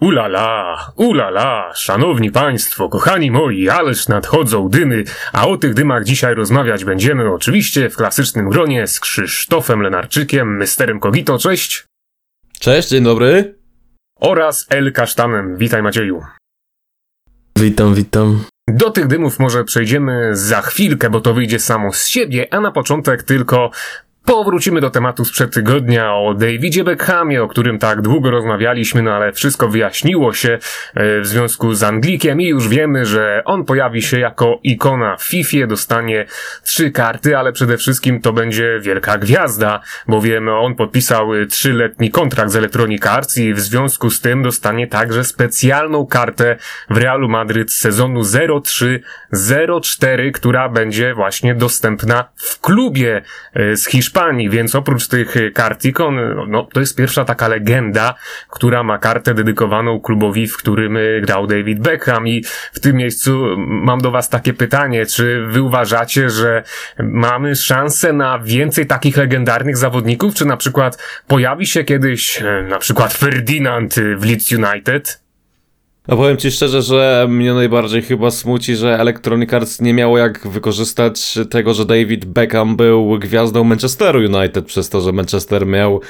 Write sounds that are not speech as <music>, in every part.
Ulala, ulala, szanowni państwo, kochani moi, ależ nadchodzą dymy, a o tych dymach dzisiaj rozmawiać będziemy oczywiście w klasycznym gronie z Krzysztofem Lenarczykiem, Mysterem Kogito, cześć. Cześć, dzień dobry. Oraz El Kasztanem, witaj Macieju. Witam, witam. Do tych dymów może przejdziemy za chwilkę, bo to wyjdzie samo z siebie, a na początek tylko Powrócimy do tematu sprzed tygodnia o Davidzie Beckhamie, o którym tak długo rozmawialiśmy, no ale wszystko wyjaśniło się e, w związku z Anglikiem i już wiemy, że on pojawi się jako ikona w FIFA, dostanie trzy karty, ale przede wszystkim to będzie wielka gwiazda, bowiem on podpisał trzyletni kontrakt z Electronic Arts i w związku z tym dostanie także specjalną kartę w Realu Madryt z sezonu 03-04, która będzie właśnie dostępna w klubie e, z Hiszpanii Hiszpanii, więc oprócz tych y, kart ikon, no to jest pierwsza taka legenda, która ma kartę dedykowaną klubowi, w którym y, grał David Beckham. I w tym miejscu mam do was takie pytanie, czy wy uważacie, że mamy szansę na więcej takich legendarnych zawodników, czy na przykład pojawi się kiedyś y, na przykład Ferdinand w Leeds United? A powiem ci szczerze, że mnie najbardziej chyba smuci, że Electronic Arts nie miało jak wykorzystać tego, że David Beckham był gwiazdą Manchesteru United przez to, że Manchester miał,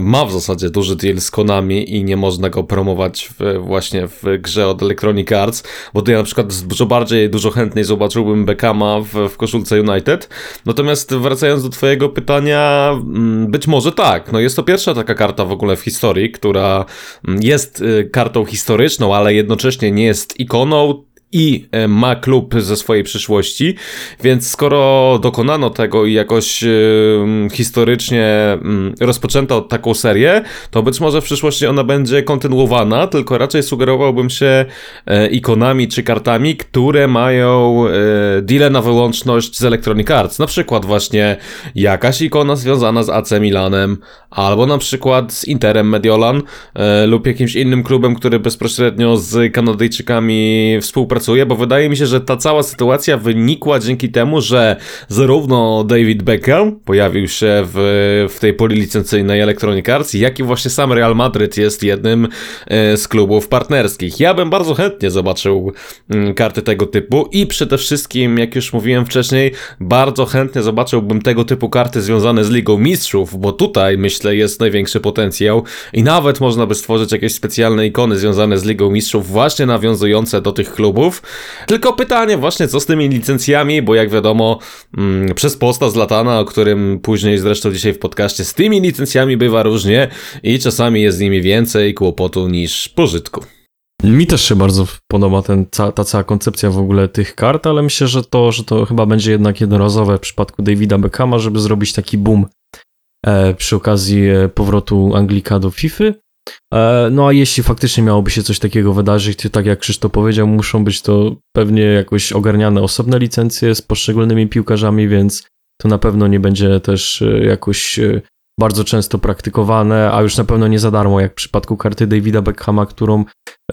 ma w zasadzie duży deal z Konami i nie można go promować w, właśnie w grze od Electronic Arts, bo to ja na przykład dużo bardziej, dużo chętniej zobaczyłbym Beckhama w, w koszulce United. Natomiast wracając do twojego pytania, mm, być może tak, no jest to pierwsza taka karta w ogóle w historii, która mm, jest y, kartą historyczną, ale jednocześnie nie jest ikoną, i e, ma klub ze swojej przyszłości, więc skoro dokonano tego i jakoś yy, historycznie rozpoczęto taką serię, to być może w przyszłości ona będzie kontynuowana, tylko raczej sugerowałbym się yy, ikonami czy kartami, które mają deal na wyłączność z Electronic Arts. Na przykład właśnie jakaś ikona związana z AC Milanem, albo na przykład z Interem Mediolan lub jakimś innym klubem, który bezpośrednio z Kanadyjczykami współpracuje pracuje, bo wydaje mi się, że ta cała sytuacja wynikła dzięki temu, że zarówno David Beckham pojawił się w, w tej poli licencyjnej Electronic Arts, jak i właśnie sam Real Madrid jest jednym e, z klubów partnerskich. Ja bym bardzo chętnie zobaczył mm, karty tego typu i przede wszystkim, jak już mówiłem wcześniej, bardzo chętnie zobaczyłbym tego typu karty związane z Ligą Mistrzów, bo tutaj myślę jest największy potencjał i nawet można by stworzyć jakieś specjalne ikony związane z Ligą Mistrzów, właśnie nawiązujące do tych klubów. Tylko pytanie właśnie, co z tymi licencjami, bo jak wiadomo, mm, przez posta z Latana, o którym później zresztą dzisiaj w podcaście, z tymi licencjami bywa różnie i czasami jest z nimi więcej kłopotu niż pożytku. Mi też się bardzo podoba ten, ta cała koncepcja w ogóle tych kart, ale myślę, że to, że to chyba będzie jednak jednorazowe w przypadku Davida Beckhama, żeby zrobić taki boom e, przy okazji e, powrotu Anglika do FIFA. E, no a jeśli faktycznie miałoby się coś takiego wydarzyć, to tak jak Krzysztof powiedział, muszą być to pewnie jakoś ogarniane osobne licencje z poszczególnymi piłkarzami, więc to na pewno nie będzie też e, jakoś e, bardzo często praktykowane, a już na pewno nie za darmo, jak w przypadku karty Davida Beckhama, którą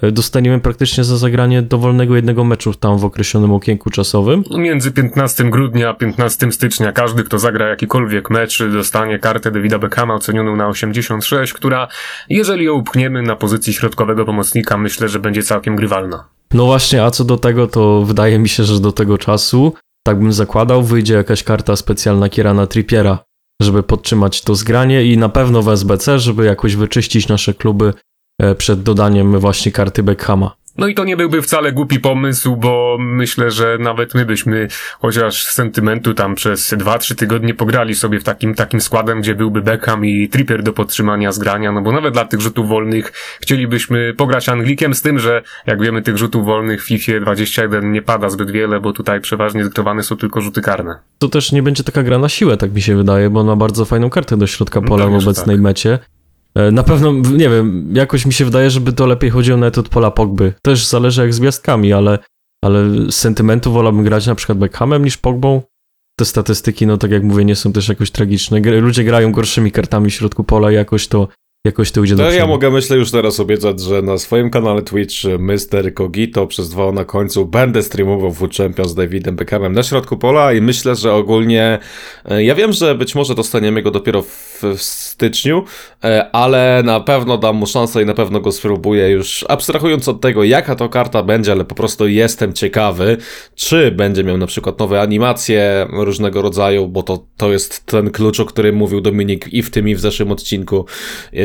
e, dostaniemy praktycznie za zagranie dowolnego jednego meczu tam w określonym okienku czasowym. Między 15 grudnia a 15 stycznia każdy, kto zagra jakikolwiek mecz, dostanie kartę Davida Beckhama ocenioną na 86, która, jeżeli ją upchniemy na pozycji środkowego pomocnika, myślę, że będzie całkiem grywalna. No właśnie, a co do tego, to wydaje mi się, że do tego czasu, tak bym zakładał, wyjdzie jakaś karta specjalna Kierana Trippiera, żeby podtrzymać to zgranie i na pewno w SBC, żeby jakoś wyczyścić nasze kluby e, przed dodaniem właśnie karty Beckhama. No i to nie byłby wcale głupi pomysł, bo myślę, że nawet my byśmy chociaż z sentymentu tam przez 2-3 tygodnie pograli sobie w takim, takim składem, gdzie byłby Beckham i Trippier do podtrzymania zgrania, no bo nawet dla tych rzutów wolnych chcielibyśmy pograć Anglikiem, z tym, że jak wiemy tych rzutów wolnych w FIFA 21 nie pada zbyt wiele, bo tutaj przeważnie dyktowane są tylko rzuty karne. To też nie będzie taka gra na siłę, tak mi się wydaje, bo on ma bardzo fajną kartę do środka pola no, w obecnej tak. mecie. E, na pewno, nie wiem, jakoś mi się wydaje, żeby to lepiej chodziło nawet od pola Pogby. Też zależy jak z gwiazdkami, ale, ale z sentymentu wolałbym grać na przykład Beckhamem niż Pogbą. Te statystyki, no tak jak mówię, nie są też jakoś tragiczne. Ludzie grają gorszymi kartami w środku pola i jakoś to jakoś to ujdzie do To przodu. ja mogę myślę już teraz obiecać, że na swoim kanale Twitch Mr. Kogito przez dwa na końcu będę streamował w Champions z Davidem Beckhamem na środku pola i myślę, że ogólnie e, ja wiem, że być może dostaniemy go dopiero w, w styczniu, e, ale na pewno dam mu szansę i na pewno go spróbuję już abstrahując od tego jaka to karta będzie, ale po prostu jestem ciekawy, czy będzie miał na przykład nowe animacje różnego rodzaju, bo to, to jest ten klucz, o którym mówił Dominik i w tym i w zeszłym odcinku,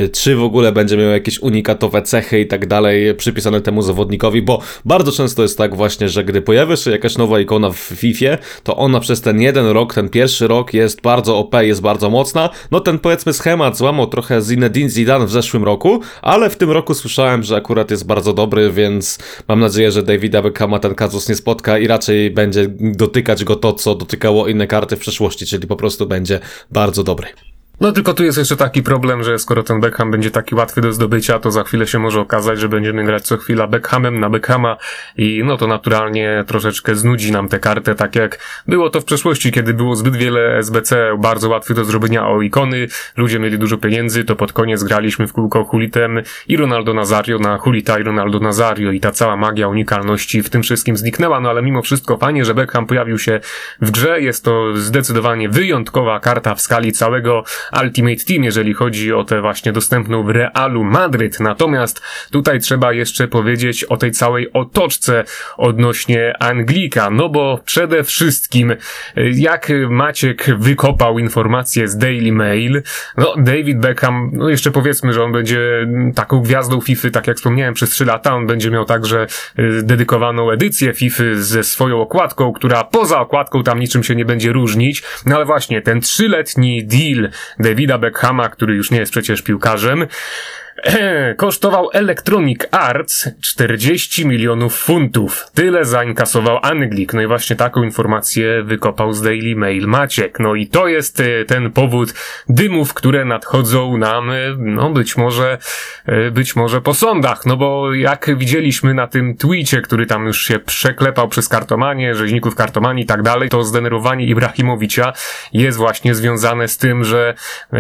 czy w ogóle będzie miał jakieś unikatowe cechy i tak dalej przypisane temu zawodnikowi, bo bardzo często jest tak właśnie, że gdy pojawia się jakaś nowa ikona w FIFA, to ona przez ten jeden rok, ten pierwszy rok jest bardzo OP, jest bardzo mocna. No ten powiedzmy schemat złamał trochę Zinedine Zidane w zeszłym roku, ale w tym roku słyszałem, że akurat jest bardzo dobry, więc mam nadzieję, że Davida Beckhama ten kazus nie spotka i raczej będzie dotykać go to, co dotykało inne karty w przeszłości, czyli po prostu będzie bardzo dobry. No tylko tu jest jeszcze taki problem, że skoro ten Beckham będzie taki łatwy do zdobycia, to za chwilę się może okazać, że będziemy grać co chwila Beckhamem na Beckhama i no to naturalnie troszeczkę znudzi nam tę kartę, tak jak było to w przeszłości, kiedy było zbyt wiele SBC bardzo łatwych do zrobienia o ikony, ludzie mieli dużo pieniędzy, to pod koniec graliśmy w kółko Hulitem i Ronaldo Nazario na Hulita i Ronaldo Nazario i ta cała magia unikalności w tym wszystkim zniknęła, no ale mimo wszystko fajnie, że Beckham pojawił się w grze, jest to zdecydowanie wyjątkowa karta w skali całego Ultimate Team, jeżeli chodzi o tę właśnie dostępną w Realu Madryt. Natomiast tutaj trzeba jeszcze powiedzieć o tej całej otoczce odnośnie Anglika, no bo przede wszystkim, jak Maciek wykopał informacje z Daily Mail, no David Beckham, no jeszcze powiedzmy, że on będzie taką gwiazdą FIFA, tak jak wspomniałem, przez 3 lata, on będzie miał także y, dedykowaną edycję FIFA ze swoją okładką, która poza okładką tam niczym się nie będzie różnić, no ale właśnie ten trzyletni deal Davida Beckhama, który już nie jest przecież piłkarzem, <clears throat> kosztował Electronic Arts 40 milionów funtów. Tyle zainkasował Anglik. No i właśnie taką informację wykopał z Daily Mail Maciek. No i to jest e, ten powód dymów, które nadchodzą nam, e, no być może, e, być może po sądach. No bo jak widzieliśmy na tym tweetie, który tam już się przeklepał przez kartomanie, rzeźników kartomanii i tak dalej, to zdenerwowanie Ibrahimowicza jest właśnie związane z tym, że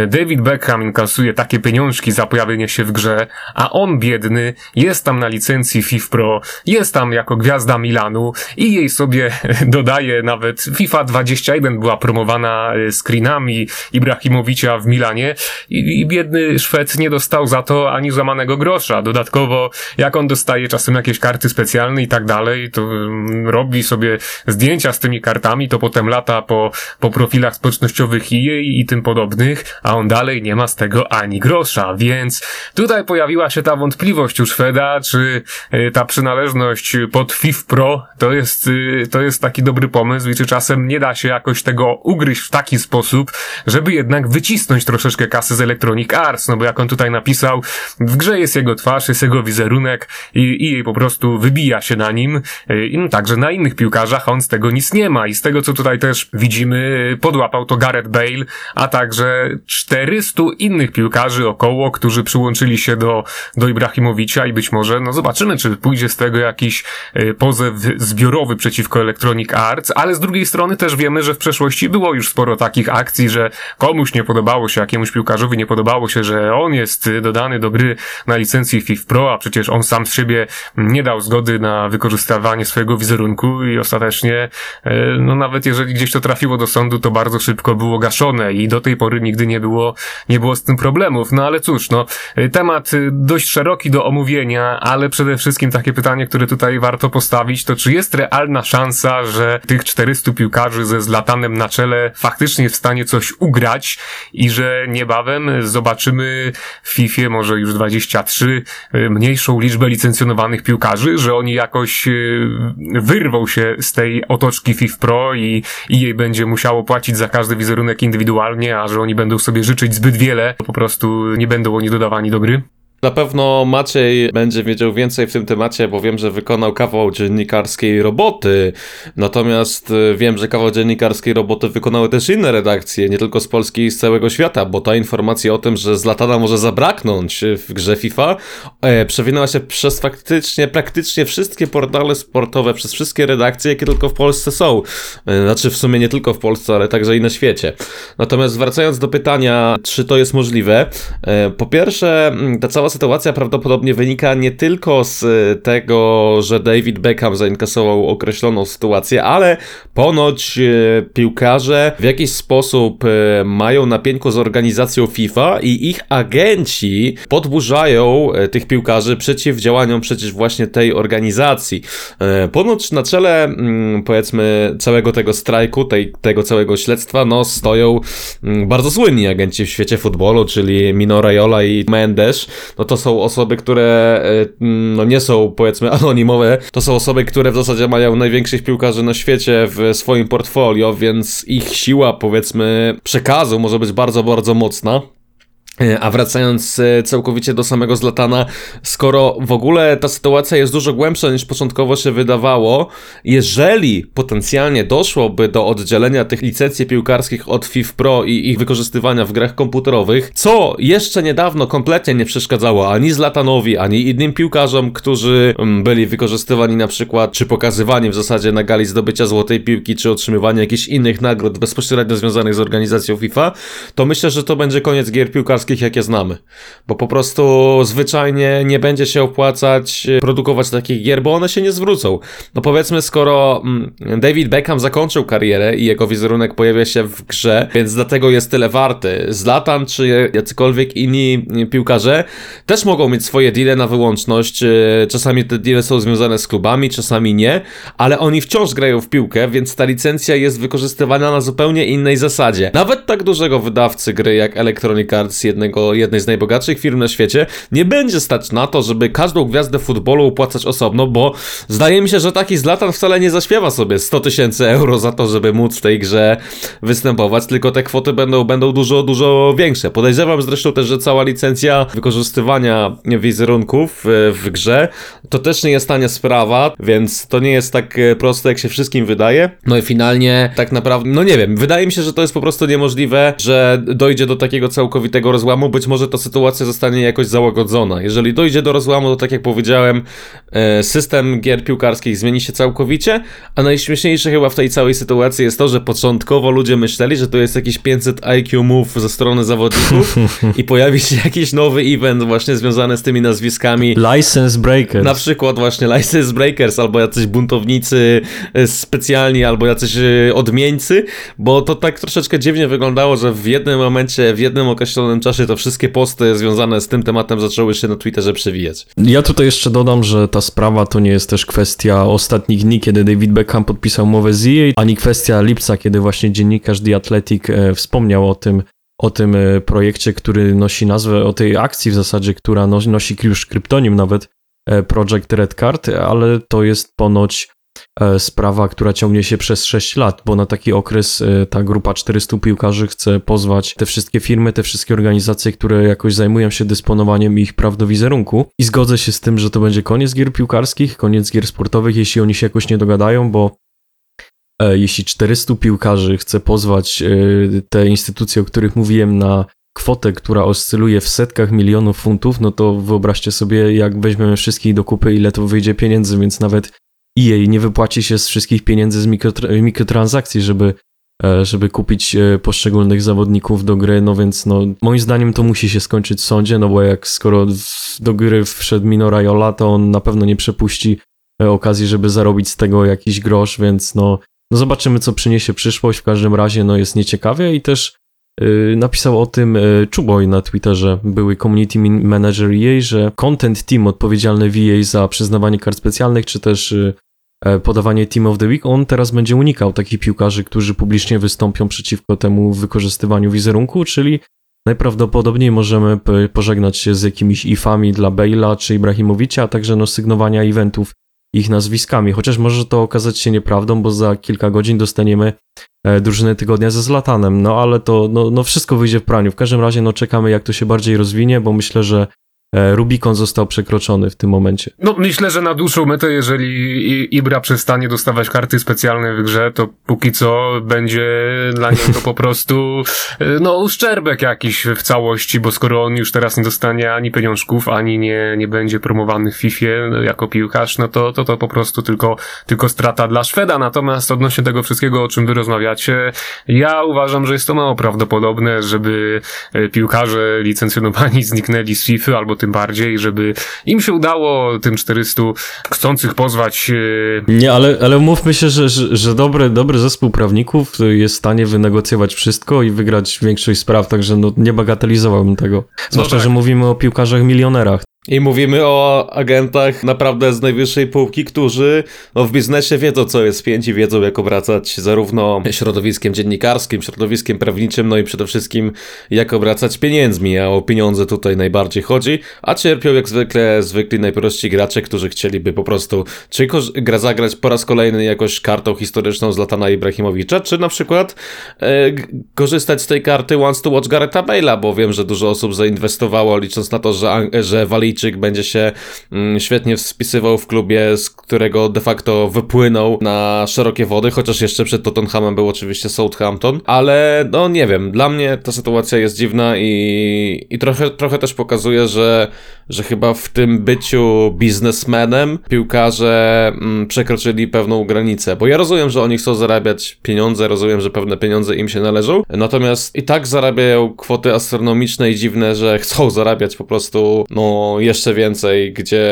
David Beckham inkasuje takie pieniążki za pojawienie się w grze, a on biedny jest tam na licencji FIFA Pro, jest tam jako gwiazda Milanu i jej sobie <laughs> dodaje nawet FIFA 21 była promowana e, screenami Ibrahimowicza w Milanie i, i biedny Szwed nie dostał za to ani złamanego grosza. Dodatkowo jak on dostaje czasem jakieś karty specjalne i tak dalej, to mm, robi sobie zdjęcia z tymi kartami, to potem lata po, po profilach społecznościowych EA i tym podobnych, a on dalej nie ma z tego ani grosza, więc Tutaj pojawiła się ta wątpliwość u Szweda, czy y, ta przynależność pod FIF Pro to jest, y, to jest taki dobry pomysł i czy czasem nie da się jakoś tego ugryźć w taki sposób, żeby jednak wycisnąć troszeczkę kasy z Electronic Arts, no bo jak on tutaj napisał, w grze jest jego twarz, jest jego wizerunek i, i jej po prostu wybija się na nim y, i no, także na innych piłkarzach on z tego nic nie ma. I z tego co tutaj też widzimy, podłapał to Gareth Bale, a także 400 innych piłkarzy około, którzy przyłączyli się do, do Ibrahimowicza i być może, no zobaczymy, czy pójdzie z tego jakiś y, pozew zbiorowy przeciwko Electronic Arts, ale z drugiej strony też wiemy, że w przeszłości było już sporo takich akcji, że komuś nie podobało się, jakiemuś piłkarzowi nie podobało się, że on jest dodany do gry na licencji FIFA Pro, a przecież on sam z siebie nie dał zgody na wykorzystywanie swojego wizerunku i ostatecznie, y, no nawet jeżeli gdzieś to trafiło do sądu, to bardzo szybko było gaszone i do tej pory nigdy nie było, nie było z tym problemów. No ale cóż, no, temat dość szeroki do omówienia, ale przede wszystkim takie pytanie, które tutaj warto postawić, to czy jest realna szansa, że tych 400 piłkarzy ze Zlatanem na czele faktycznie w stanie coś ugrać i że niebawem zobaczymy w FIFA może już 23 mniejszą liczbę licencjonowanych piłkarzy, że oni jakoś wyrwą się z tej otoczki FIFA Pro i, i jej będzie musiało płacić za każdy wizerunek indywidualnie, a że oni będą sobie życzyć zbyt wiele, po prostu nie będą oni dodawani do gry? Na pewno Maciej będzie wiedział więcej w tym temacie, bo wiem, że wykonał kawał dziennikarskiej roboty. Natomiast e, wiem, że kawał dziennikarskiej roboty wykonały też inne redakcje, nie tylko z Polski i z całego świata, bo ta informacja o tym, że Zlatana może zabraknąć w grze FIFA, e, przewinęła się przez faktycznie, praktycznie wszystkie portale sportowe, przez wszystkie redakcje, jakie tylko w Polsce są. E, znaczy w sumie nie tylko w Polsce, ale także i na świecie. Natomiast wracając do pytania, czy to jest możliwe, po pierwsze, ta cała sytuacja prawdopodobnie wynika nie tylko z e, tego, że David Beckham zainkasował określoną sytuację, ale ponoć e, piłkarze w jakiś sposób e, mają na pieńku z organizacją FIFA i ich agenci podburzają tych piłkarzy przeciw działaniom przeciw właśnie tej organizacji. Ponoć na czele, mm, powiedzmy, całego tego strajku, tej, tego całego śledztwa, no stoją mm, bardzo słynni agenci w świecie futbolu, czyli Mino Raiola i Mendes. No to są osoby, które e, mm, no nie są, powiedzmy, <laughs> anonimowe. To są osoby, które w zasadzie mają największych piłkarzy na świecie w swoim portfolio, więc ich siła, powiedzmy, przekazu może być bardzo, bardzo mocna. E, A wracając e, całkowicie do samego Zlatana, skoro w ogóle ta sytuacja jest dużo głębsza niż początkowo się wydawało, jeżeli potencjalnie doszłoby do oddzielenia tych licencji piłkarskich od FIF Pro i ich wykorzystywania w grach komputerowych, co jeszcze niedawno kompletnie nie przeszkadzało ani Zlatanowi, ani innym piłkarzom, którzy mm, byli wykorzystywani na przykład, czy pokazywani w zasadzie na gali zdobycia złotej piłki, czy otrzymywania jakichś innych nagród bezpośrednio związanych z organizacją FIFA, to myślę, że to będzie koniec gier piłkarskich jakie znamy. Bo po prostu zwyczajnie nie będzie się opłacać e, produkować takich gier, bo one się nie zwrócą. No powiedzmy, skoro mm, David Beckham zakończył karierę i jego wizerunek pojawia się w grze, więc dlatego jest tyle warty. Zlatan czy jacykolwiek inni piłkarze też mogą mieć swoje deale na wyłączność. e, Czasami te deale są związane z klubami, czasami nie, ale oni wciąż grają w piłkę, więc ta licencja jest wykorzystywana na zupełnie innej zasadzie. Nawet tak dużego wydawcy gry jak Electronic Arts, jednego, jednej z najbogatszych firm na świecie, nie będzie stać na to, żeby każdą gwiazdę futbolu opłacać osobno, bo zdaje mi się, że taki Zlatan wcale nie zaśpiewa sobie 100 tysięcy euro za to, żeby móc w tej grze występować, tylko te kwoty będą, będą dużo, dużo większe. Podejrzewam zresztą też, że cała licencja wykorzystywania wizerunków w, w grze to też nie jest tania sprawa, więc to nie jest tak e, proste, jak się wszystkim wydaje. No i finalnie tak naprawdę, no nie wiem, wydaje mi się, że to jest po prostu niemożliwe, że dojdzie do takiego całkowitego rozłamu, być może ta sytuacja zostanie jakoś załagodzona. Jeżeli dojdzie do rozłamu, to tak jak powiedziałem, e, system gier piłkarskich zmieni się całkowicie, a najśmieszniejsze chyba w tej całej sytuacji jest to, że początkowo ludzie myśleli, że to jest jakiś 500 IQ move ze strony zawodników <laughs> i pojawi się jakiś nowy event właśnie związany z tymi nazwiskami. License Breaker. Na przykład właśnie License Breakers, albo jacyś buntownicy e, specjalni, albo jacyś e, odmieńcy, bo to tak troszeczkę dziwnie wyglądało, że w jednym momencie, w jednym określonym czasie to wszystkie posty związane z tym tematem zaczęły się na Twitterze przewijać. Ja tutaj jeszcze dodam, że ta sprawa to nie jest też kwestia ostatnich dni, kiedy David Beckham podpisał umowę z EA, ani kwestia lipca, kiedy właśnie dziennikarz The Athletic e, wspomniał o tym, o tym e, projekcie, który nosi nazwę, o tej akcji w zasadzie, która nos, nosi już kryptonim nawet e, Project Red Card, ale to jest ponoć sprawa, która ciągnie się przez 6 lat, bo na taki okres e, ta grupa 400 piłkarzy chce pozwać te wszystkie firmy, te wszystkie organizacje, które jakoś zajmują się dysponowaniem ich praw do wizerunku. I zgodzę się z tym, że to będzie koniec gier piłkarskich, koniec gier sportowych, jeśli oni się jakoś nie dogadają, bo e, jeśli 400 piłkarzy chce pozwać e, te instytucje, o których mówiłem, na kwotę, która oscyluje w setkach milionów funtów, no to wyobraźcie sobie, jak weźmiemy wszystkich do kupy, ile to wyjdzie pieniędzy, więc nawet EA nie wypłaci się z wszystkich pieniędzy z mikrotra- mikrotransakcji, żeby, e, żeby kupić e, poszczególnych zawodników do gry, no więc no, moim zdaniem to musi się skończyć w sądzie, no bo jak skoro do gry wszedł Mino Raiola, to on na pewno nie przepuści e, okazji, żeby zarobić z tego jakiś grosz, więc no, no zobaczymy, co przyniesie przyszłość, w każdym razie no jest nieciekawie i też napisał o tym Czuboj na Twitterze, były community manager EA, że content team odpowiedzialny w EA za przyznawanie kart specjalnych, czy też podawanie Team of the Week, on teraz będzie unikał takich piłkarzy, którzy publicznie wystąpią przeciwko temu wykorzystywaniu wizerunku, czyli najprawdopodobniej możemy pożegnać się z jakimiś ifami dla Bale'a czy Ibrahimowicza, a także no, sygnowania eventów ich nazwiskami, chociaż może to okazać się nieprawdą, bo za kilka godzin dostaniemy e, drużynę tygodnia ze Zlatanem, no ale to no, no wszystko wyjdzie w praniu. W każdym razie no czekamy jak to się bardziej rozwinie, bo myślę, że e, Rubikon został przekroczony w tym momencie. No, myślę, że na dłuższą metę, jeżeli Ibra przestanie dostawać karty specjalne w grze, to póki co będzie dla niego po <laughs> prostu, e, no, uszczerbek jakiś w całości, bo skoro on już teraz nie dostanie ani pieniążków, ani nie, nie będzie promowany w FIFA no, jako piłkarz, no to, to to po prostu tylko, tylko strata dla Szweda. Natomiast odnośnie tego wszystkiego, o czym wy rozmawiacie, ja uważam, że jest to mało prawdopodobne, żeby e, piłkarze licencjonowani zniknęli z FIFA, albo tym bardziej, żeby im się udało tym 400 chcących pozwać e, Nie, ale, ale mówmy się, że, że, że dobry, dobry zespół prawników jest w stanie wynegocjować wszystko i wygrać większość spraw, także no, nie bagatelizowałbym tego. Zwłaszcza, tak. że mówimy o piłkarzach milionerach. I mówimy o agentach naprawdę z najwyższej półki, którzy no, w biznesie wiedzą, co jest pięć i wiedzą, jak obracać zarówno środowiskiem dziennikarskim, środowiskiem prawniczym, no i przede wszystkim jak obracać pieniędzmi, a o pieniądze tutaj najbardziej chodzi, a cierpią jak zwykle zwykli najprości gracze, którzy chcieliby po prostu czy gra zagrać po raz kolejny jakoś kartą historyczną z Latana Ibrahimowicza, czy na przykład e, korzystać z tej karty Wants to Watch Garetha Bale'a, bo wiem, że dużo osób zainwestowało licząc na to, że, że Walijczyk będzie się mm, świetnie spisywał w klubie, z którego de facto wypłynął na szerokie wody, chociaż jeszcze przed Tottenhamem był oczywiście Southampton, ale no nie wiem, dla mnie ta sytuacja jest dziwna i, i trochę, trochę też pokazuje, że, że chyba w tym byciu biznesmenem piłkarze mm, przekroczyli pewną granicę, bo ja rozumiem, że oni chcą zarabiać pieniądze, rozumiem, że pewne pieniądze im się należą, natomiast i tak zarabiają kwoty astronomiczne i dziwne, że chcą zarabiać po prostu no jeszcze więcej, gdzie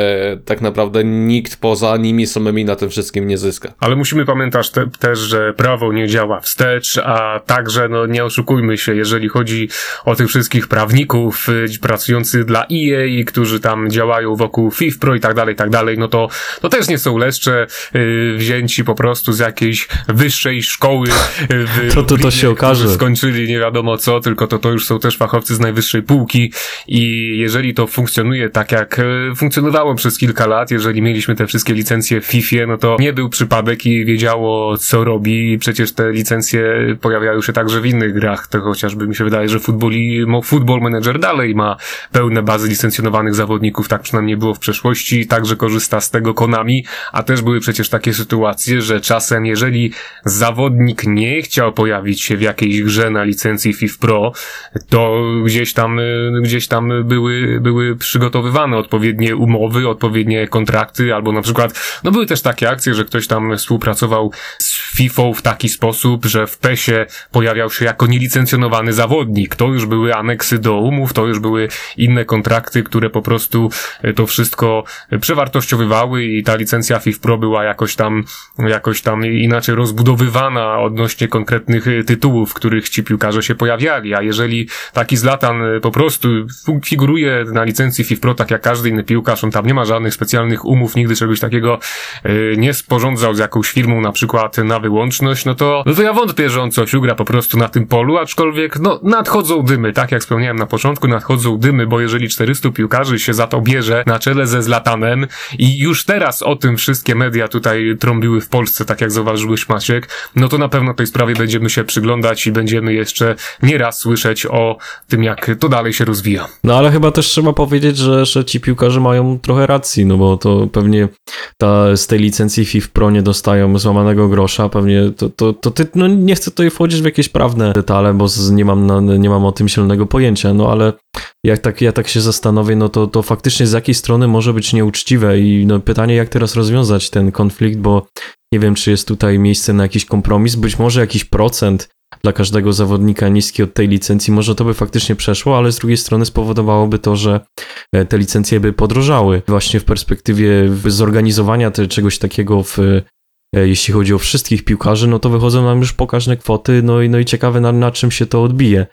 tak naprawdę nikt poza nimi samymi na tym wszystkim nie zyska. Ale musimy pamiętać te, też, że prawo nie działa wstecz, a także, no nie oszukujmy się, jeżeli chodzi o tych wszystkich prawników y, pracujących dla EA, którzy tam działają wokół FIFPro i tak dalej, i tak dalej, no to, to też nie są leszcze y, wzięci po prostu z jakiejś wyższej szkoły y, w <laughs> To- to- to się okaże. którzy skończyli nie wiadomo co, tylko to, to już są też fachowcy z najwyższej półki i jeżeli to funkcjonuje tak, jak e, funkcjonowało przez kilka lat, jeżeli mieliśmy te wszystkie licencje w FIFA, no to nie był przypadek i wiedziało, co robi. Przecież te licencje pojawiają się także w innych grach, to chociażby mi się wydaje, że futboli, Football Manager dalej ma pełne bazy licencjonowanych zawodników, tak przynajmniej było w przeszłości, także korzysta z tego Konami, a też były przecież takie sytuacje, że czasem jeżeli zawodnik nie chciał pojawić się w jakiejś grze na licencji FIFA Pro, to gdzieś tam, y, gdzieś tam były, były przygotowywane odpowiednie umowy, odpowiednie kontrakty, albo na przykład, no były też takie akcje, że ktoś tam współpracował FIFA w taki sposób, że w PESie pojawiał się jako nielicencjonowany zawodnik. To już były aneksy do umów, to już były inne kontrakty, które po prostu y, to wszystko przewartościowywały i ta licencja FIFA Pro była jakoś tam, jakoś tam inaczej rozbudowywana odnośnie konkretnych y, tytułów, w których ci piłkarze się pojawiali, a jeżeli taki Zlatan y, po prostu figuruje na licencji FIFA Pro tak jak każdy inny piłkarz, on tam nie ma żadnych specjalnych umów, nigdy czegoś takiego nie sporządzał z jakąś firmą na przykład na wyłączność, no to, no to ja wątpię, że on coś ugra po prostu na tym polu, aczkolwiek no nadchodzą dymy, tak jak wspomniałem na początku, nadchodzą dymy, bo jeżeli 400 piłkarzy się za to bierze na czele ze Zlatanem i już teraz o tym wszystkie media tutaj trąbiły w Polsce, tak jak zauważyłeś Maciek, no to na pewno tej sprawie będziemy się przyglądać i będziemy jeszcze nieraz słyszeć o tym, jak to dalej się rozwija. No ale chyba też trzeba powiedzieć, że, że ci piłkarze mają trochę racji, no bo to pewnie ta, z tej licencji FIFA Pro nie dostają złamanego grosza, pewnie to, to, to ty, no nie chcę tutaj wchodzić w jakieś prawne detale, bo z, nie, mam na, nie mam o tym silnego pojęcia, no ale jak tak, ja tak się zastanowię, no to, to faktycznie z jakiej strony może być nieuczciwe i no pytanie, jak teraz rozwiązać ten konflikt, bo nie wiem, czy jest tutaj miejsce na jakiś kompromis, być może jakiś procent dla każdego zawodnika niski od tej licencji, może to by faktycznie przeszło, ale z drugiej strony spowodowałoby to, że e, te licencje by podrożały. Właśnie w perspektywie zorganizowania te, czegoś takiego w jeśli chodzi o wszystkich piłkarzy, no to wychodzą nam już pokaźne kwoty, no i, no i ciekawe na, na czym się to odbije.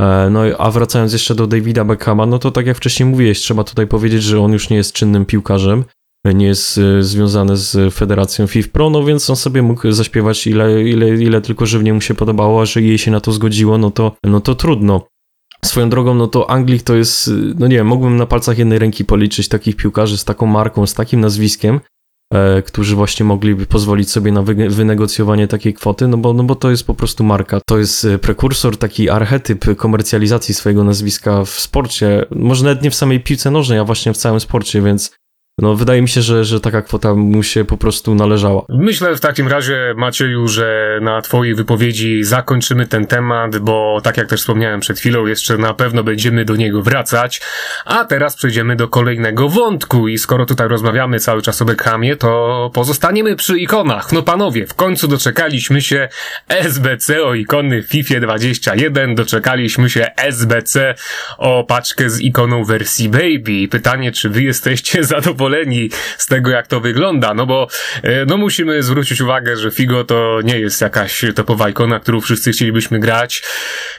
E, No a wracając jeszcze do Davida Beckhama, no to tak jak wcześniej mówiłeś, trzeba tutaj powiedzieć, że on już nie jest czynnym piłkarzem, e, nie jest e, związany z Federacją FIFA Pro, no więc on sobie mógł zaśpiewać ile, ile, ile tylko żywnie mu się podobało, a że jej się na to zgodziło, no to, no to trudno. Swoją drogą, no to Anglik to jest, no nie wiem, mógłbym na palcach jednej ręki policzyć takich piłkarzy z taką marką, z takim nazwiskiem, e, którzy właśnie mogliby pozwolić sobie na wy, wynegocjowanie takiej kwoty, no bo, no bo to jest po prostu marka. To jest e, prekursor, taki archetyp komercjalizacji swojego nazwiska w sporcie, może nawet nie w samej piłce nożnej, a właśnie w całym sporcie, więc no, wydaje mi się, że, że taka kwota mu się po prostu należała. Myślę w takim razie, Macieju, że na Twojej wypowiedzi zakończymy ten temat, bo tak jak też wspomniałem przed chwilą, jeszcze na pewno będziemy do niego wracać. A teraz przejdziemy do kolejnego wątku i skoro tutaj rozmawiamy cały czas o Beckhamie, to pozostaniemy przy ikonach. No panowie, w końcu doczekaliśmy się SBC o ikony FIFA 21, doczekaliśmy się SBC o paczkę z ikoną wersji Baby. Pytanie, czy wy jesteście <laughs> zadowoleni zadowoleni z tego, jak to wygląda, no bo e, no musimy zwrócić uwagę, że Figo to nie jest jakaś topowa ikona, którą wszyscy chcielibyśmy grać.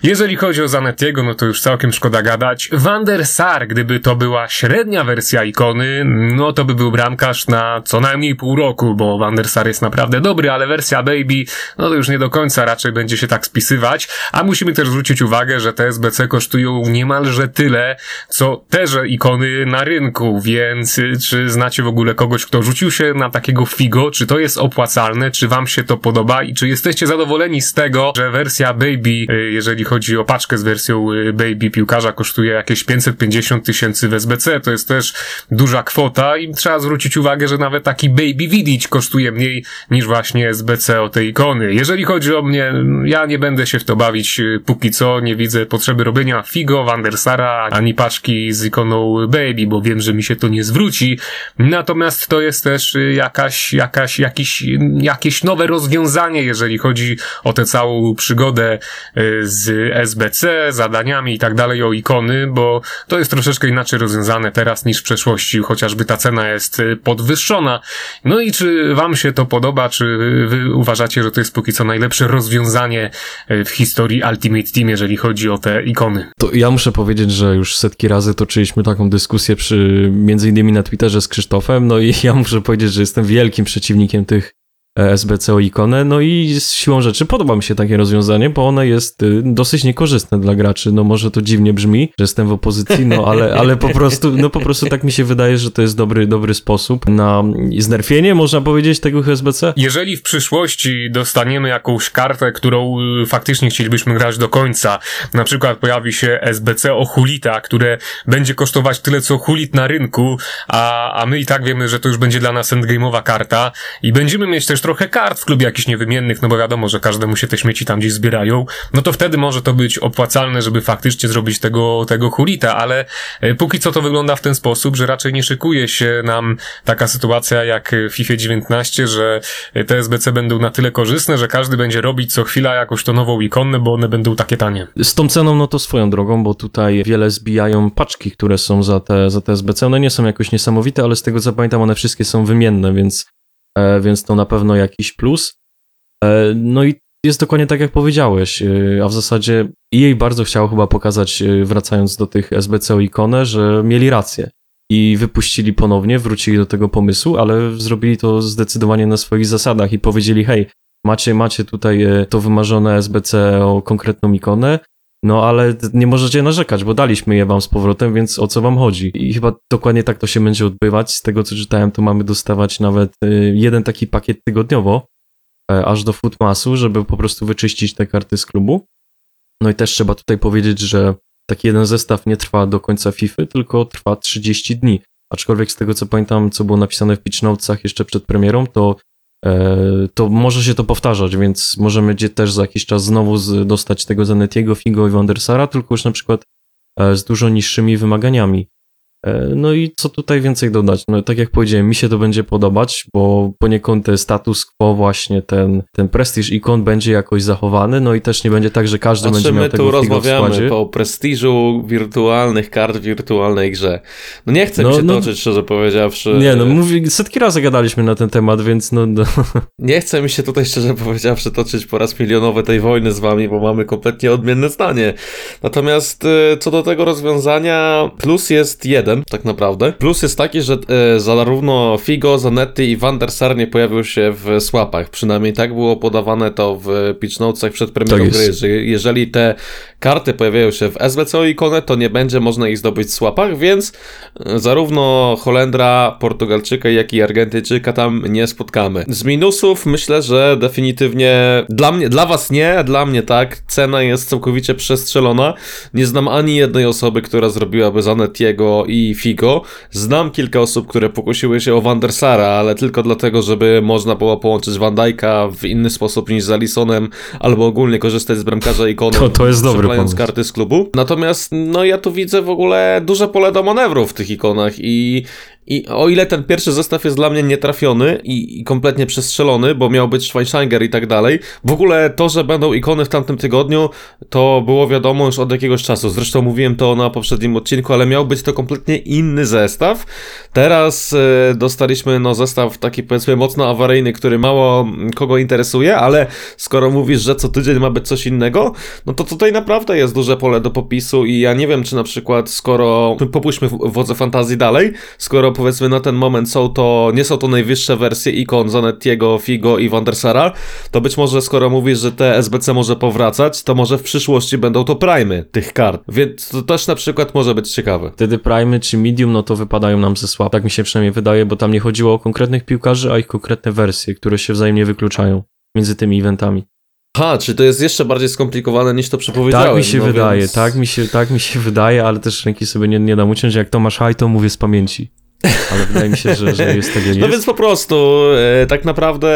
Jeżeli chodzi o Zanettiego, no to już całkiem szkoda gadać. Van der Sar, gdyby to była średnia wersja ikony, no to by był bramkarz na co najmniej pół roku, bo Van der Sar jest naprawdę dobry, ale wersja Baby, no to już nie do końca raczej będzie się tak spisywać, a musimy też zwrócić uwagę, że te SBC kosztują niemalże tyle, co teże ikony na rynku, więc czy czy znacie w ogóle kogoś, kto rzucił się na takiego figo? Czy to jest opłacalne? Czy wam się to podoba? I czy jesteście zadowoleni z tego, że wersja Baby, y, jeżeli chodzi o paczkę z wersją y, Baby piłkarza, kosztuje jakieś 550 tysięcy w SBC? To jest też duża kwota i trzeba zwrócić uwagę, że nawet taki Baby Vidic kosztuje mniej niż właśnie SBC o tej ikony. Jeżeli chodzi o mnie, ja nie będę się w to bawić y, póki co, nie widzę potrzeby robienia Figo, Wandersara, ani paczki z ikoną Baby, bo wiem, że mi się to nie zwróci. Natomiast to jest też y, jakaś, jakaś, jakiś, jakieś nowe rozwiązanie, jeżeli chodzi o tę całą przygodę y, z SBC, zadaniami i tak dalej, o ikony, bo to jest troszeczkę inaczej rozwiązane teraz niż w przeszłości, chociażby ta cena jest y, podwyższona. No i czy wam się to podoba, czy wy uważacie, że to jest póki co najlepsze rozwiązanie w historii Ultimate Team, jeżeli chodzi o te ikony? To ja muszę powiedzieć, że już setki razy toczyliśmy taką dyskusję przy, między innymi na Twitterze z Krzysztofem, no i <laughs> ja muszę powiedzieć, że jestem wielkim przeciwnikiem tych SBCO ikonę, no i z siłą rzeczy podoba mi się takie rozwiązanie, bo ono jest y, dosyć niekorzystne dla graczy, no może to dziwnie brzmi, że jestem w opozycji, no ale, <laughs> ale po prostu, no po prostu tak mi się wydaje, że to jest dobry, dobry sposób na znerfienie, można powiedzieć, tego SBC. Jeżeli w przyszłości dostaniemy jakąś kartę, którą y, faktycznie chcielibyśmy grać do końca, na przykład pojawi się SBC o Hulita, które będzie kosztować tyle co Hulit na rynku, a, a my i tak wiemy, że to już będzie dla nas endgame'owa karta i będziemy mieć też trochę kart w klubie jakichś niewymiennych, no bo wiadomo, że każdemu się te śmieci tam gdzieś zbierają, no to wtedy może to być opłacalne, żeby faktycznie zrobić tego, tego hulita, ale e, póki co to wygląda w ten sposób, że raczej nie szykuje się nam taka sytuacja jak w FIFA 19, że te SBC będą na tyle korzystne, że każdy będzie robić co chwila jakąś to nową ikonę, bo one będą takie tanie. Z tą ceną, no to swoją drogą, bo tutaj wiele zbijają paczki, które są za te, za te SBC. One nie są jakoś niesamowite, ale z tego co pamiętam, one wszystkie są wymienne, więc więc to na pewno jakiś plus. E, no i jest dokładnie tak, jak powiedziałeś, e, a w zasadzie jej bardzo chciał chyba pokazać, wracając do tych SBC ikonę, że mieli rację i wypuścili ponownie, wrócili do tego pomysłu, ale zrobili to zdecydowanie na swoich zasadach i powiedzieli, hej, macie, macie tutaj to wymarzone SBC o konkretną ikonę, no ale nie możecie narzekać, bo daliśmy je wam z powrotem, więc o co wam chodzi? I chyba dokładnie tak to się będzie odbywać. Z tego co czytałem, to mamy dostawać nawet y, jeden taki pakiet tygodniowo, e, aż do Footmasu, żeby po prostu wyczyścić te karty z klubu. No i też trzeba tutaj powiedzieć, że taki jeden zestaw nie trwa do końca FIFA, tylko trwa 30 dni. Aczkolwiek z tego co pamiętam, co było napisane w pitch notesach jeszcze przed premierą, to to może się to powtarzać, więc możemy też za jakiś czas znowu dostać tego Zanetiego, Figo i Wandersara, tylko już na przykład e, z dużo niższymi wymaganiami. E, no i co tutaj więcej dodać? No tak jak powiedziałem, mi się to będzie podobać, bo poniekąd ten status quo właśnie, ten, ten prestiż ikon będzie jakoś zachowany, no i też nie będzie tak, że każdy znaczy, będzie miał tego tu rozmawiamy o prestiżu wirtualnych kart w wirtualnej grze. No nie chcę no, mi się no, toczyć, szczerze powiedziawszy. Nie, no mówi, setki razy gadaliśmy na ten temat, więc no, no. <laughs> Nie chcę mi się tutaj, szczerze powiedziawszy, toczyć po raz milionowy tej wojny z wami, bo mamy kompletnie odmienne zdanie. Natomiast y, co do tego rozwiązania, plus jest jeden jeden, tak naprawdę. Plus jest taki, że e, zarówno Figo, Zanetti i Van der Sar nie pojawił się w swapach. Przynajmniej tak było podawane to w pitch notesach przed premierą Tak gry, że jeżeli te karty pojawiają się w SBC ikonę, to nie będzie można ich zdobyć w swapach, więc e, zarówno Holendra, Portugalczyka, jak i Argentyńczyka tam nie spotkamy. Z minusów myślę, że definitywnie dla mnie, dla was nie, dla mnie tak. Cena jest całkowicie przestrzelona. Nie znam ani jednej osoby, która zrobiłaby Zanettiego i Figo. Znam kilka osób, które pokusiły się o Van der Sara, ale tylko dlatego, żeby można było połączyć Van Dijk'a w inny sposób niż z Alisonem, albo ogólnie korzystać z bramkarza ikony. To- to jest dobry pomysł. karty z klubu. Natomiast, no ja tu widzę w ogóle duże pole do manewru w tych ikonach i, i o ile ten pierwszy zestaw jest dla mnie nietrafiony i, i kompletnie przestrzelony, bo miał być Schweinsteiger i tak dalej, w ogóle to, że będą ikony w tamtym tygodniu, to było wiadomo już od jakiegoś czasu. Zresztą mówiłem to na poprzednim odcinku, ale miał być to kompletnie inny zestaw. Teraz e, dostaliśmy no zestaw taki powiedzmy mocno awaryjny, który mało kogo interesuje, ale skoro mówisz, że co tydzień ma być coś innego, no to tutaj naprawdę jest duże pole do popisu i ja nie wiem, czy na przykład skoro, popuśćmy w- wodze fantazji dalej, skoro powiedzmy na ten moment są to, nie są to najwyższe wersje ikon Zanettiego, Figo i Van der Sara, to być może skoro mówisz, że te SBC może powracać, to może w przyszłości będą to primy tych kart, więc to też na przykład może być ciekawe. Wtedy Prime czy Medium, no to wypadają nam ze swap. Tak mi się przynajmniej wydaje, bo tam nie chodziło o konkretnych piłkarzy, a ich konkretne wersje, które się wzajemnie wykluczają między tymi eventami. Ha, czy to jest jeszcze bardziej skomplikowane niż to przepowiedziałem? Tak mi się no wydaje, więc- tak mi się, tak mi się wydaje, ale też ręki sobie nie, nie dam uciąć. Jak Tomasz Haj, to mówię z pamięci. Ale wydaje mi się, że, że jest tego jest. No więc po prostu, e, tak naprawdę,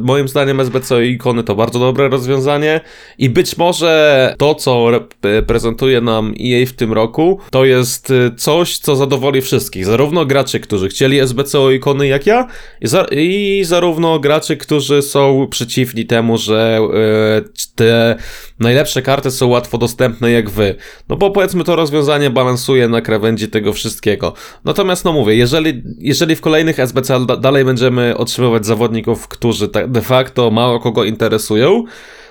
moim zdaniem SBC i ikony to bardzo dobre rozwiązanie i być może to, co e, prezentuje nam EA w tym roku, to jest e, coś, co zadowoli wszystkich. Zarówno graczy, którzy chcieli SBC ikony jak ja i, za- i zarówno graczy, którzy są przeciwni temu, że te najlepsze karty są łatwo dostępne jak wy. No bo powiedzmy to rozwiązanie balansuje na krawędzi tego wszystkiego. Natomiast no mówię, jeżeli, jeżeli w kolejnych SBC da- dalej będziemy otrzymywać zawodników, którzy tak de facto mało kogo interesują,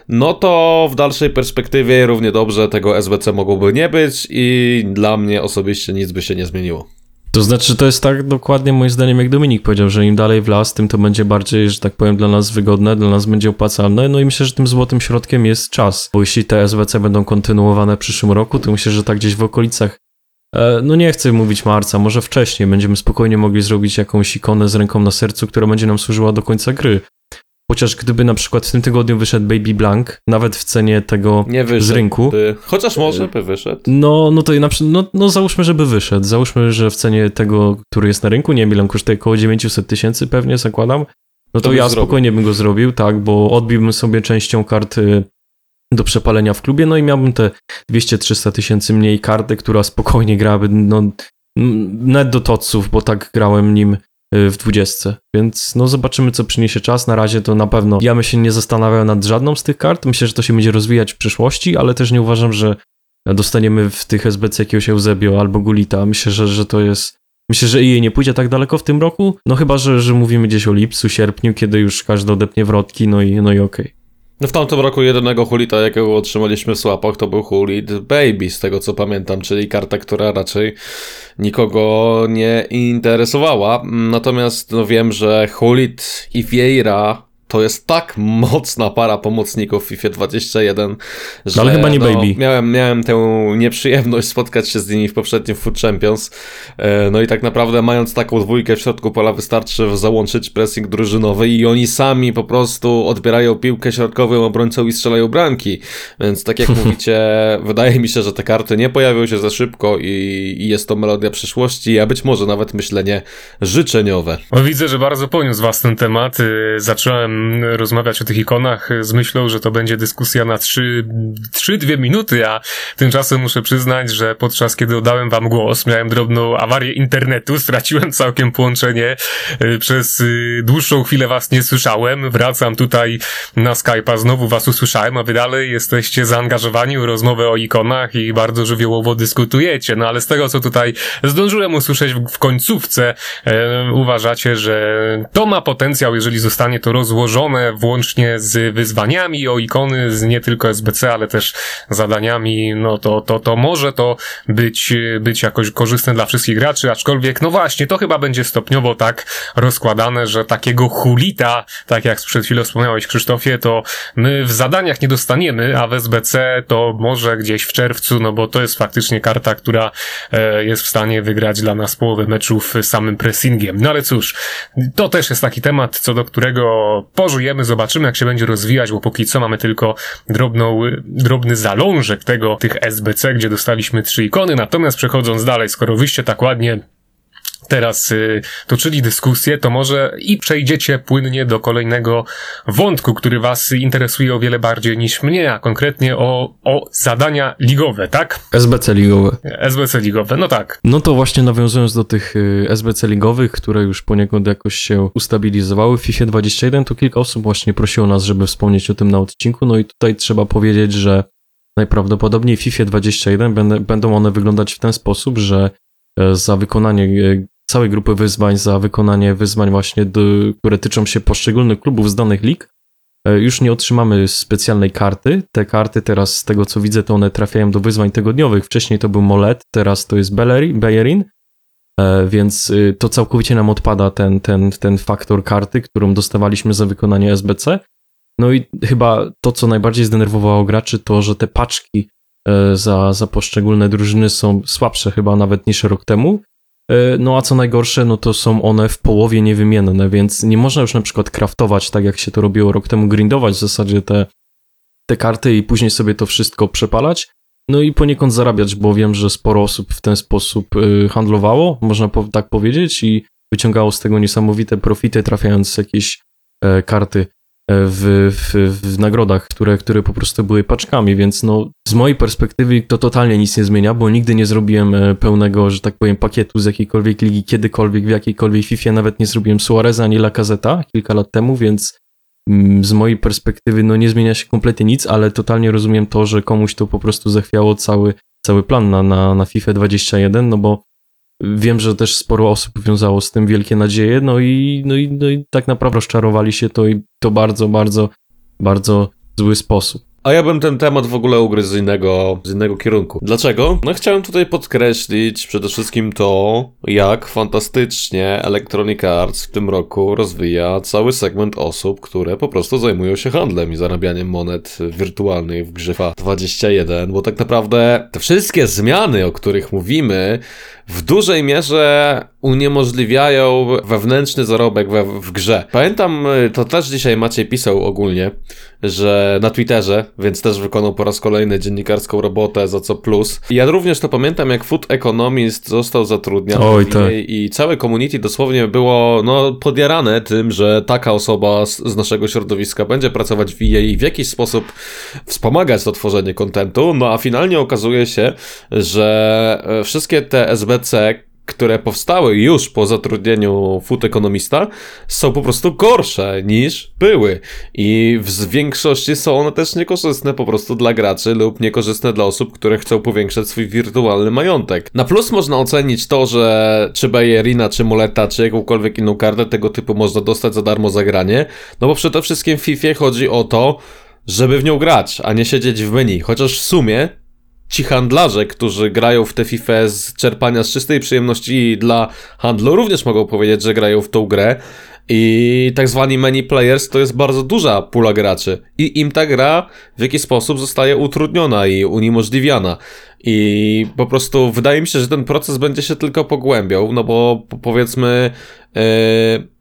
no to w dalszej perspektywie równie dobrze tego SBC mogłoby nie być i dla mnie osobiście nic by się nie zmieniło. To znaczy, to jest tak dokładnie moim zdaniem, jak Dominik powiedział, że im dalej w las, tym to będzie bardziej, że tak powiem, dla nas wygodne, dla nas będzie opłacalne. No i myślę, że tym złotym środkiem jest czas. Bo jeśli te SWC będą kontynuowane w przyszłym roku, to myślę, że tak gdzieś w okolicach, no nie chcę mówić marca, może wcześniej będziemy spokojnie mogli zrobić jakąś ikonę z ręką na sercu, która będzie nam służyła do końca gry. Chociaż gdyby na przykład w tym tygodniu wyszedł Baby Blank, nawet w cenie tego wyszedł. z rynku, Ty. Chociaż może by wyszedł. no, no to na przykład, no, no załóżmy, żeby wyszedł. Załóżmy, że w cenie tego, który jest na rynku, nie wiem ile on kosztuje, około 900 tysięcy pewnie, zakładam. No to, To ja zrobił. spokojnie bym go zrobił, tak, bo odbiłbym sobie częścią karty do przepalenia w klubie, no i miałbym te 200-300 tysięcy mniej karty, która spokojnie grałaby, no, net do toców, bo tak grałem nim y, w 20. Więc no zobaczymy, co przyniesie czas. Na razie to na pewno ja bym się nie zastanawiał nad żadną z tych kart. Myślę, że to się będzie rozwijać w przyszłości, ale też nie uważam, że dostaniemy w tych SBC jakiegoś Eusebio albo Gulita. Myślę, że, że to jest. Myślę, że jej nie pójdzie tak daleko w tym roku. No chyba, że, że mówimy gdzieś o lipcu, sierpniu, kiedy już każdy odepnie wrotki, no i, no i okej. No w tamtym roku jedynego hulita, jakiego otrzymaliśmy w słapach, to był hulit Baby, z tego co pamiętam, czyli karta, która raczej nikogo nie interesowała. Natomiast no wiem, że hulit i Vieira to jest tak mocna para pomocników w FIFA 21, że ale chyba nie no, Baby. Miałem, miałem tę nieprzyjemność spotkać się z nimi w poprzednim Food Champions. E, No i tak naprawdę mając taką dwójkę w środku pola wystarczy załączyć pressing drużynowy i oni sami po prostu odbierają piłkę środkowym obrońcą i strzelają bramki. Więc tak jak <laughs> mówicie, wydaje mi się, że te karty nie pojawią się za szybko i, i jest to melodia przyszłości, a być może nawet myślenie życzeniowe. No, widzę, że bardzo poniósł was ten temat. Y, Zacząłem rozmawiać o tych ikonach z myślą, że to będzie dyskusja na 3-2 minuty, a tymczasem muszę przyznać, że podczas kiedy oddałem wam głos, miałem drobną awarię internetu, straciłem całkiem połączenie. Y, Przez y, dłuższą chwilę was nie słyszałem. Wracam tutaj na Skype'a, znowu was usłyszałem, a wy dalej jesteście zaangażowani w rozmowę o ikonach i bardzo żywiołowo dyskutujecie. No ale z tego, co tutaj zdążyłem usłyszeć w, końcówce, uważacie, że to ma potencjał, jeżeli zostanie to rozłożone złożone włącznie z wyzwaniami o ikony, z nie tylko SBC, ale też zadaniami, no to, to, to może to być, być jakoś korzystne dla wszystkich graczy, aczkolwiek, no właśnie, to chyba będzie stopniowo tak rozkładane, że takiego hulita, tak jak przed chwilą wspomniałeś Krzysztofie, to my w zadaniach nie dostaniemy, a w SBC to może gdzieś w czerwcu, no bo to jest faktycznie karta, która e, jest w stanie wygrać dla nas połowę meczów samym pressingiem. No ale cóż, to też jest taki temat, co do którego pożujemy, zobaczymy jak się będzie rozwijać, bo póki co mamy tylko drobną, drobny zalążek tego, tych SBC, gdzie dostaliśmy trzy ikony, natomiast przechodząc dalej, skoro wyście tak ładnie teraz y, toczyli dyskusję, to może i przejdziecie płynnie do kolejnego wątku, który was interesuje o wiele bardziej niż mnie, a konkretnie o, o zadania ligowe, tak? SBC ligowe. SBC ligowe, no tak. No to właśnie nawiązując do tych y, SBC ligowych, które już poniekąd jakoś się ustabilizowały w FIFA 21, to kilka osób właśnie prosiło nas, żeby wspomnieć o tym na odcinku, no i tutaj trzeba powiedzieć, że najprawdopodobniej w FIFA 21 będą one wyglądać w ten sposób, że e, za wykonanie e, całej grupy wyzwań, za wykonanie wyzwań właśnie, do, które tyczą się poszczególnych klubów z danych lig, e, już nie otrzymamy specjalnej karty. Te karty teraz, z tego co widzę, to one trafiają do wyzwań tygodniowych. Wcześniej to był Molet, teraz to jest Bellerin, więc y, to całkowicie nam odpada ten, ten, ten faktor karty, którą dostawaliśmy za wykonanie SBC. No i chyba to, co najbardziej zdenerwowało graczy, to, że te paczki e, za, za poszczególne drużyny są słabsze chyba nawet niż rok temu. E, no a co najgorsze, no to są one w połowie niewymienne, więc nie można już na przykład craftować tak jak się to robiło rok temu, grindować w zasadzie te, te karty i później sobie to wszystko przepalać. No i poniekąd zarabiać, bo wiem, że sporo osób w ten sposób y, handlowało, można tak powiedzieć, i wyciągało z tego niesamowite profity, trafiając jakieś e, karty w, w, w, nagrodach, które, które po prostu były paczkami, więc no z mojej perspektywy to totalnie nic nie zmienia, bo nigdy nie zrobiłem e, pełnego, że tak powiem, pakietu z jakiejkolwiek ligi, kiedykolwiek, w jakiejkolwiek FIFA, nawet nie zrobiłem Suareza ani Lacazeta kilka lat temu, więc mm, z mojej perspektywy no nie zmienia się kompletnie nic, ale totalnie rozumiem to, że komuś to po prostu zachwiało cały, cały plan na, na, na FIFA 21, no bo Wiem, że też sporo osób wiązało z tym wielkie nadzieje, no i, no i, no i tak naprawdę rozczarowali się to i to bardzo, bardzo, bardzo zły sposób. A ja bym ten temat w ogóle ugryzł z innego, z innego kierunku. Dlaczego? No chciałem tutaj podkreślić przede wszystkim to, jak fantastycznie Electronic Arts w tym roku rozwija cały segment osób, które po prostu zajmują się handlem i zarabianiem monet wirtualnych w grze 21, bo tak naprawdę te wszystkie zmiany, o których mówimy, w dużej mierze uniemożliwiają wewnętrzny zarobek we, w grze. Pamiętam, y, to też dzisiaj Maciej pisał ogólnie, że na Twitterze, więc też wykonał po raz kolejny dziennikarską robotę, za co plus. Ja również to pamiętam, jak Food Economist został zatrudniony Oj, tak. i całe community dosłownie było no, podjarane tym, że taka osoba z, z naszego środowiska będzie pracować w EA i w jakiś sposób wspomagać to tworzenie kontentu, no a finalnie okazuje się, że e, wszystkie te Które powstały już po zatrudnieniu food ekonomista, są po prostu gorsze niż były. I w większości są one też niekorzystne po prostu dla graczy lub niekorzystne dla osób, które chcą powiększać swój wirtualny majątek. Na plus można ocenić to, że czy Bayerina, czy Moleta, czy jakąkolwiek inną kartę tego typu można dostać za darmo za granie, no bo przede wszystkim w FIFA chodzi o to, żeby w nią grać, a nie siedzieć w menu. Chociaż w sumie ci handlarze, którzy grają w tę FIFA z czerpania z czystej przyjemności dla handlu, również mogą powiedzieć, że grają w tą grę. I tak zwani many players to jest bardzo duża pula graczy. I im ta gra w jakiś sposób zostaje utrudniona i uniemożliwiana. I po prostu wydaje mi się, że ten proces będzie się tylko pogłębiał, no bo powiedzmy. Yy,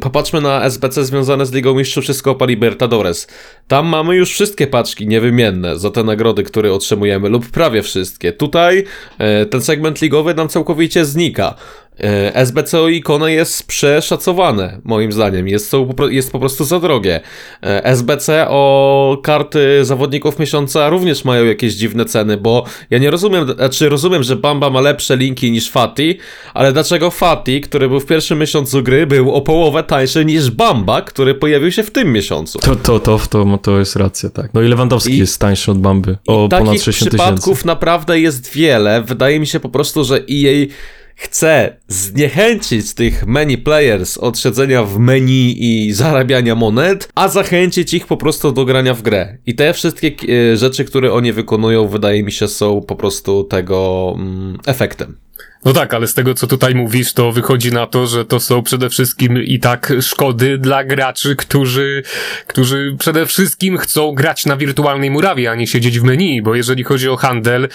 Popatrzmy na SBC związane z Ligą Mistrzów czy z Libertadores. Tam mamy już wszystkie paczki niewymienne za te nagrody, które otrzymujemy, lub prawie wszystkie. Tutaj e, ten segment ligowy nam całkowicie znika. E, SBCO ikona jest przeszacowane, moim zdaniem. Jest, są, jest po prostu za drogie. E, SBC o karty zawodników miesiąca również mają jakieś dziwne ceny, bo ja nie rozumiem, znaczy rozumiem, że Bamba ma lepsze linki niż Fati, ale dlaczego Fati, który był w pierwszym miesiącu gry, był o połowę tańszy niż Bamba, który pojawił się w tym miesiącu? To, to, to, to, to jest racja, tak. No i Lewandowski I, jest tańszy od Bamby o ponad 60 tysięcy. Takich przypadków naprawdę jest wiele. Wydaje mi się po prostu, że EA chce zniechęcić tych many players od siedzenia w menu i zarabiania monet, a zachęcić ich po prostu do grania w grę. I te wszystkie e, rzeczy, które oni wykonują, wydaje mi się, są po prostu tego mm, efektem. No tak, ale z tego co tutaj mówisz, to wychodzi na to, że to są przede wszystkim i tak szkody dla graczy, którzy, którzy przede wszystkim chcą grać na wirtualnej murawie, a nie siedzieć w menu, bo jeżeli chodzi o handel,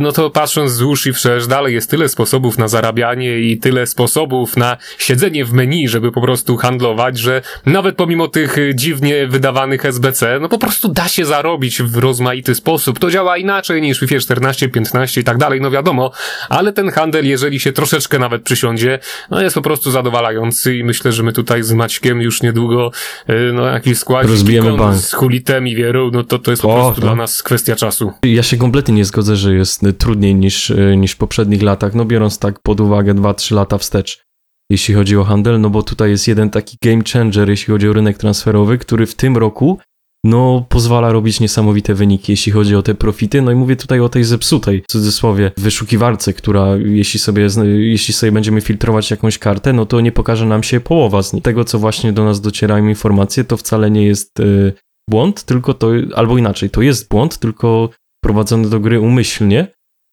no to patrząc wzdłuż i wszerz, dalej jest tyle sposobów na zarabianie i tyle sposobów na siedzenie w menu, żeby po prostu handlować, że nawet pomimo tych dziwnie wydawanych SBC, no po prostu da się zarobić w rozmaity sposób. To działa inaczej niż w FIFA 14, 15 i tak dalej, no wiadomo, ale ten handel jeżeli się troszeczkę nawet przysiądzie, no jest po prostu zadowalający i myślę, że my tutaj z Maćkiem już niedługo, y, no jakiś skład Rozbijemy bank. z Hulitem i Wierą, no to to jest po O, prostu no. dla nas kwestia czasu. Ja się kompletnie nie zgodzę, że jest y, trudniej niż, y, niż w poprzednich latach, no biorąc tak pod uwagę 2-3 lata wstecz, jeśli chodzi o handel, no bo tutaj jest jeden taki game changer, jeśli chodzi o rynek transferowy, który w tym roku no pozwala robić niesamowite wyniki, jeśli chodzi o te profity. No i mówię tutaj o tej zepsutej, w cudzysłowie, wyszukiwarce, która jeśli sobie, jeśli sobie będziemy filtrować jakąś kartę, no to nie pokaże nam się połowa z tego, co właśnie do nas docierają informacje, to wcale nie jest y, błąd, tylko to, albo inaczej, to jest błąd, tylko prowadzony do gry umyślnie,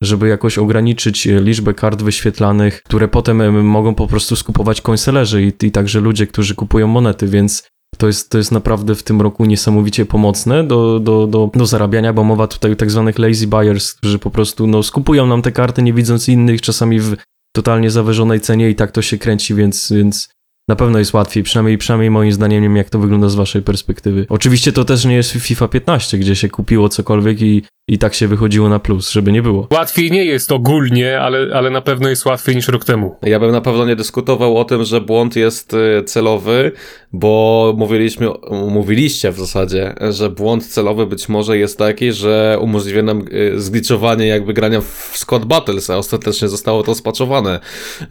żeby jakoś ograniczyć e, liczbę kart wyświetlanych, które potem em, mogą po prostu skupować konselerzy i, i także ludzie, którzy kupują monety, więc to jest, to jest naprawdę w tym roku niesamowicie pomocne do, do, do, do zarabiania, bo mowa tutaj o tak zwanych lazy buyers, którzy po prostu no, skupują nam te karty, nie widząc innych, czasami w totalnie zawyżonej cenie i tak to się kręci, więc, więc na pewno jest łatwiej, przynajmniej, przynajmniej moim zdaniem, nie wiem jak to wygląda z waszej perspektywy. Oczywiście to też nie jest FIFA 15, gdzie się kupiło cokolwiek i, i tak się wychodziło na plus, żeby nie było. Łatwiej nie jest ogólnie, ale, ale na pewno jest łatwiej niż rok temu. Ja bym na pewno nie dyskutował o tym, że błąd jest y, celowy, bo mówiliśmy, mówiliście w zasadzie, że błąd celowy być może jest taki, że umożliwia nam y, zgliczowanie jakby grania w Squad Battles, a ostatecznie zostało to spaczowane,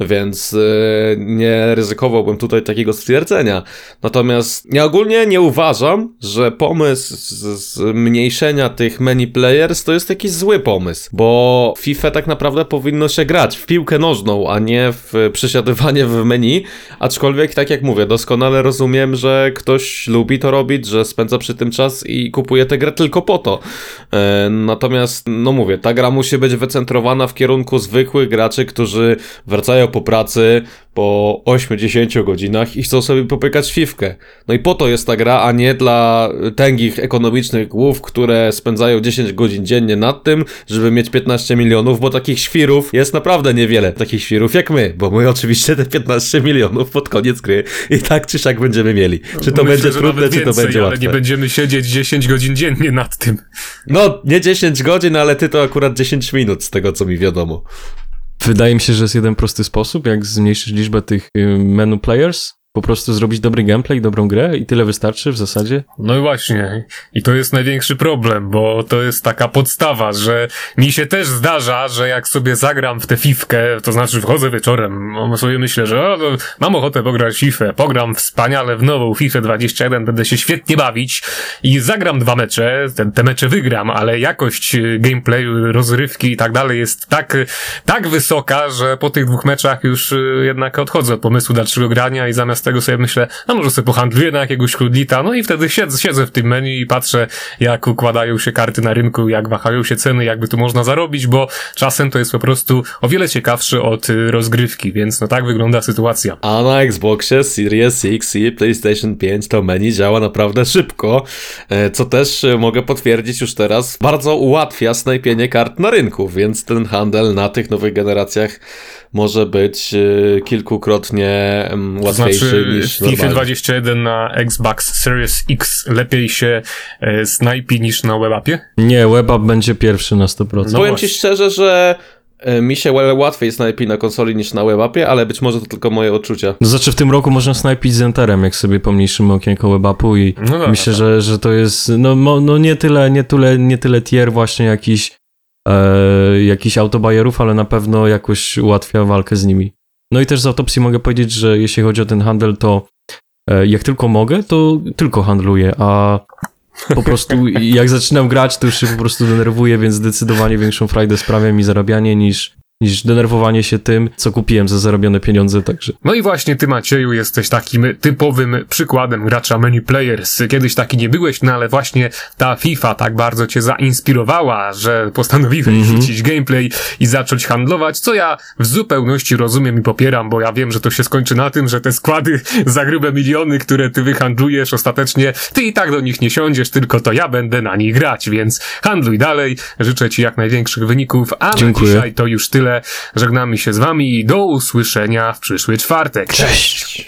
więc y, nie ryzykowałbym tutaj takiego stwierdzenia. Natomiast ja ogólnie nie uważam, że pomysł z- zmniejszenia tych many to jest jakiś zły pomysł, bo FIFA tak naprawdę powinno się grać w piłkę nożną, a nie w przesiadywanie w menu, aczkolwiek tak jak mówię, doskonale rozumiem, że ktoś lubi to robić, że spędza przy tym czas i kupuje tę grę tylko po to. E, natomiast, no mówię, ta gra musi być wycentrowana w kierunku zwykłych graczy, którzy wracają po pracy po 8-10 godzinach i chcą sobie popykać fifkę. No i po to jest ta gra, a nie dla tęgich ekonomicznych głów, które spędzają 10 godzin dziennie nad tym, żeby mieć 15 milionów, bo takich świrów jest naprawdę niewiele. Takich świrów jak my, bo my oczywiście te 15 milionów pod koniec gry i tak czy siak będziemy mieli. Czy to Myślę, będzie trudne, nawet czy to więcej, będzie ale łatwe. nie będziemy siedzieć 10 godzin dziennie nad tym. No, nie 10 godzin, ale ty to akurat 10 minut z tego, co mi wiadomo. Wydaje mi się, że jest jeden prosty sposób, jak zmniejszyć liczbę tych y, menu players. Po prostu zrobić dobry gameplay, dobrą grę i tyle wystarczy w zasadzie. No i właśnie. I to jest największy problem, bo to jest taka podstawa, że mi się też zdarza, że jak sobie zagram w tę fifkę, to znaczy wchodzę wieczorem, sobie myślę, że o, mam ochotę pograć fifę, pogram wspaniale w nową FIFA 21, będę się świetnie bawić i zagram dwa mecze, te, te mecze wygram, ale jakość y, gameplayu, rozrywki i tak dalej jest tak, tak wysoka, że po tych dwóch meczach już y, jednak odchodzę od pomysłu dalszego grania i zamiast tego sobie myślę, a może sobie pohandluję na jakiegoś krudlita, no i wtedy siedzę, siedzę w tym menu i patrzę, jak układają się karty na rynku, jak wahają się ceny, jakby tu można zarobić, bo czasem to jest po prostu o wiele ciekawsze od y, rozgrywki, więc no tak wygląda sytuacja. A na Xboxie Series X i PlayStation 5 to menu działa naprawdę szybko, e, co też e, mogę potwierdzić już teraz, bardzo ułatwia snajpienie kart na rynku, więc ten handel na tych nowych generacjach może być e, kilkukrotnie To łatwiejszy znaczy niż FIFA normalnie. 21 na Xbox Series X lepiej się e, snajpi niż na webapie? Nie, WebApp będzie pierwszy na 100%. No Powiem właśnie. ci szczerze, że e, mi się łatwiej snajpi na konsoli niż na webapie, ale być może to tylko moje odczucia. No znaczy w tym roku można snajpić z Enterem, jak sobie pomniejszymy okienko webapu i No myślę, tak. że, że to jest no, no nie tyle, nie tyle, nie tyle tier właśnie jakiś e, jakiś autobajerów, ale na pewno jakoś ułatwia walkę z nimi. No i też z autopsji mogę powiedzieć, że jeśli chodzi o ten handel, to e, jak tylko mogę, to tylko handluję, a po prostu <laughs> jak zaczynam grać, to już się po prostu denerwuję, więc zdecydowanie większą frajdę sprawia mi zarabianie niż niż denerwowanie się tym, co kupiłem za zarobione pieniądze, także No i właśnie ty, Macieju, jesteś takim typowym przykładem gracza many players. Kiedyś taki nie byłeś, no ale właśnie ta FIFA tak bardzo cię zainspirowała, że postanowiłeś Mhm. wrzucić gameplay i zacząć handlować, co ja w zupełności rozumiem i popieram, bo ja wiem, że to się skończy na tym, że te składy <laughs> za grube miliony, które ty wyhandlujesz ostatecznie, ty i tak do nich nie siądziesz, tylko to ja będę na nich grać, więc handluj dalej. Życzę ci jak największych wyników, a Dziękuję. na dzisiaj to już tyle. Żegnamy się z wami i do usłyszenia w przyszły czwartek. Cześć!